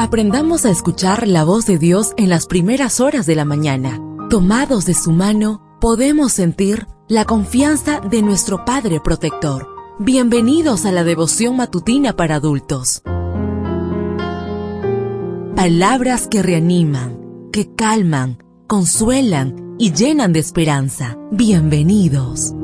Aprendamos a escuchar la voz de Dios en las primeras horas de la mañana. Tomados de su mano, podemos sentir la confianza de nuestro Padre Protector. Bienvenidos a la devoción matutina para adultos. Palabras que reaniman, que calman, consuelan y llenan de esperanza. Bienvenidos.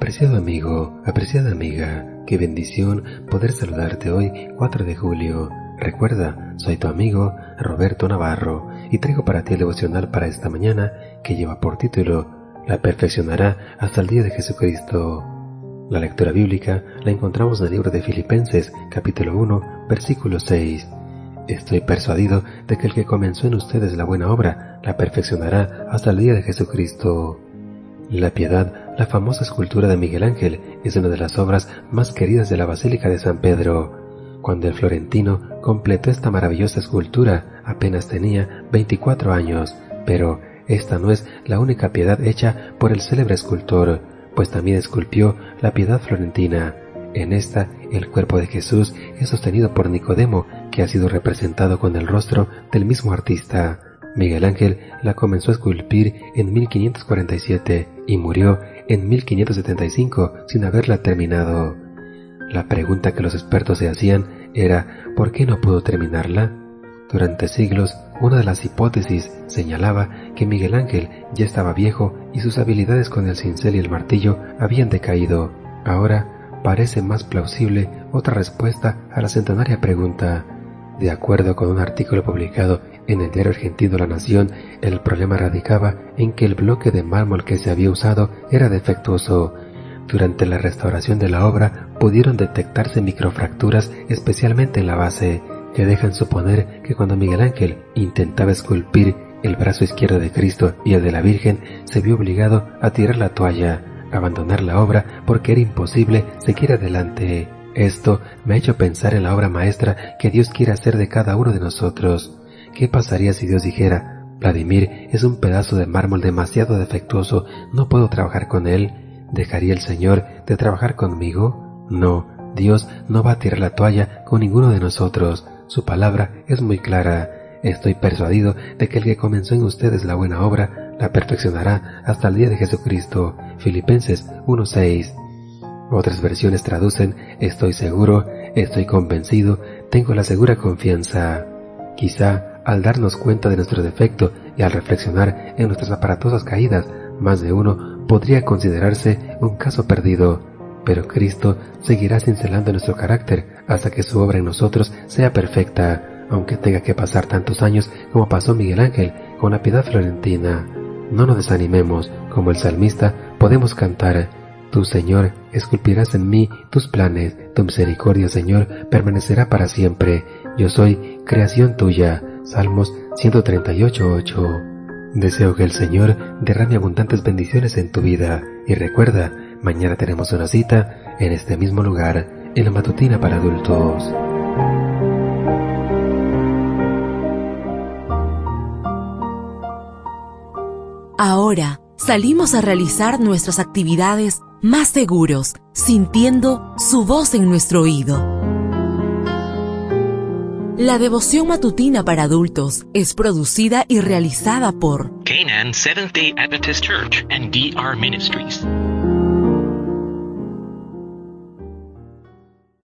Apreciado amigo, apreciada amiga, qué bendición poder saludarte hoy 4 de julio. Recuerda, soy tu amigo Roberto Navarro y traigo para ti el devocional para esta mañana que lleva por título La perfeccionará hasta el día de Jesucristo. La lectura bíblica la encontramos en el libro de Filipenses capítulo 1 versículo 6. Estoy persuadido de que el que comenzó en ustedes la buena obra la perfeccionará hasta el día de Jesucristo. La Piedad, la famosa escultura de Miguel Ángel, es una de las obras más queridas de la Basílica de San Pedro. Cuando el florentino completó esta maravillosa escultura, apenas tenía 24 años, pero esta no es la única piedad hecha por el célebre escultor, pues también esculpió la piedad florentina. En esta, el cuerpo de Jesús es sostenido por Nicodemo, que ha sido representado con el rostro del mismo artista. Miguel Ángel la comenzó a esculpir en 1547 y murió en 1575 sin haberla terminado. La pregunta que los expertos se hacían era ¿por qué no pudo terminarla? Durante siglos, una de las hipótesis señalaba que Miguel Ángel ya estaba viejo y sus habilidades con el cincel y el martillo habían decaído. Ahora parece más plausible otra respuesta a la centenaria pregunta. De acuerdo con un artículo publicado en el diario argentino La Nación, el problema radicaba en que el bloque de mármol que se había usado era defectuoso. Durante la restauración de la obra pudieron detectarse microfracturas especialmente en la base, que dejan suponer que cuando Miguel Ángel intentaba esculpir el brazo izquierdo de Cristo y el de la Virgen, se vio obligado a tirar la toalla, abandonar la obra porque era imposible seguir adelante. Esto me ha hecho pensar en la obra maestra que Dios quiere hacer de cada uno de nosotros. ¿Qué pasaría si Dios dijera, Vladimir es un pedazo de mármol demasiado defectuoso, no puedo trabajar con él? ¿Dejaría el Señor de trabajar conmigo? No, Dios no va a tirar la toalla con ninguno de nosotros. Su palabra es muy clara. Estoy persuadido de que el que comenzó en ustedes la buena obra la perfeccionará hasta el día de Jesucristo. Filipenses 1.6. Otras versiones traducen estoy seguro, estoy convencido, tengo la segura confianza. Quizá al darnos cuenta de nuestro defecto y al reflexionar en nuestras aparatosas caídas, más de uno podría considerarse un caso perdido. Pero Cristo seguirá cincelando nuestro carácter hasta que su obra en nosotros sea perfecta, aunque tenga que pasar tantos años como pasó Miguel Ángel con la piedad florentina. No nos desanimemos, como el salmista podemos cantar, Tú, Señor, esculpirás en mí tus planes, tu misericordia, Señor, permanecerá para siempre. Yo soy creación tuya, Salmos 138.8. Deseo que el Señor derrame abundantes bendiciones en tu vida y recuerda, mañana tenemos una cita en este mismo lugar, en la matutina para adultos. Ahora salimos a realizar nuestras actividades más seguros, sintiendo su voz en nuestro oído. La devoción matutina para adultos es producida y realizada por Canaan Seventh Day Adventist Church and DR Ministries.